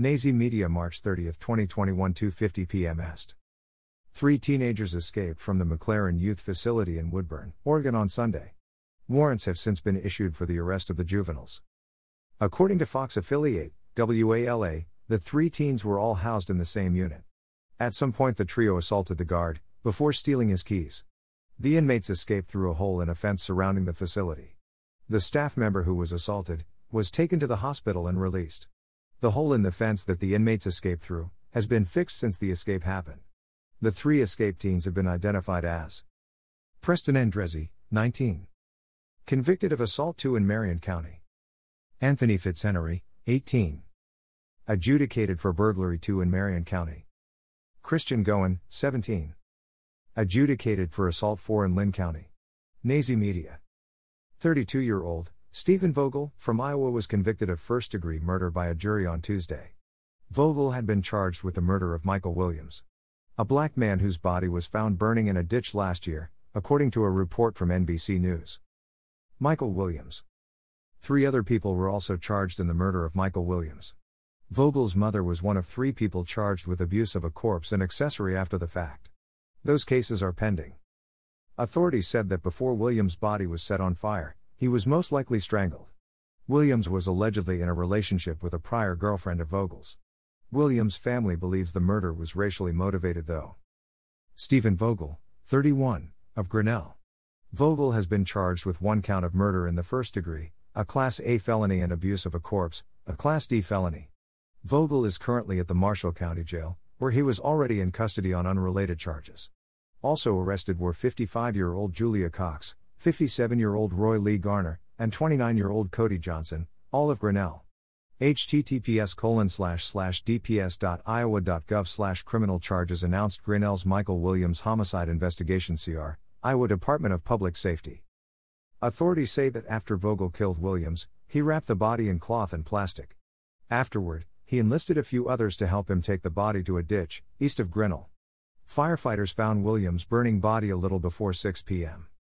Nazi Media March 30, 2021 2:50 p.m. Est. Three teenagers escaped from the MacLaren Youth Facility in Woodburn, Oregon on Sunday. Warrants have since been issued for the arrest of the juveniles. According to Fox affiliate, WALA, the three teens were all housed in the same unit. At some point, the trio assaulted the guard, before stealing his keys. The inmates escaped through a hole in a fence surrounding the facility. The staff member who was assaulted was taken to the hospital and released. The hole in the fence that the inmates escaped through has been fixed since the escape happened. The three escape teens have been identified as Preston Andrezzi, 19. Convicted of assault 2 in Marion County. Anthony Fitzhenry, 18. Adjudicated for burglary 2 in Marion County. Christian Goen, 17. Adjudicated for assault 4 in Linn County. Nazi Media. 32 year old, Stephen Vogel, from Iowa, was convicted of first degree murder by a jury on Tuesday. Vogel had been charged with the murder of Michael Williams, a black man whose body was found burning in a ditch last year, according to a report from NBC News. Michael Williams. Three other people were also charged in the murder of Michael Williams. Vogel's mother was one of three people charged with abuse of a corpse and accessory after the fact. Those cases are pending. Authorities said that before Williams' body was set on fire, he was most likely strangled. Williams was allegedly in a relationship with a prior girlfriend of Vogel's. Williams' family believes the murder was racially motivated, though. Stephen Vogel, 31, of Grinnell. Vogel has been charged with one count of murder in the first degree, a Class A felony, and abuse of a corpse, a Class D felony. Vogel is currently at the Marshall County Jail, where he was already in custody on unrelated charges. Also arrested were 55 year old Julia Cox, 57 year old Roy Lee Garner, and 29 year old Cody Johnson, all of Grinnell. https colon slash slash dps.iowa.gov slash criminal charges announced Grinnell's Michael Williams homicide investigation CR, Iowa Department of Public Safety. Authorities say that after Vogel killed Williams, he wrapped the body in cloth and plastic. Afterward, he enlisted a few others to help him take the body to a ditch, east of Grinnell. Firefighters found Williams' burning body a little before 6 p.m.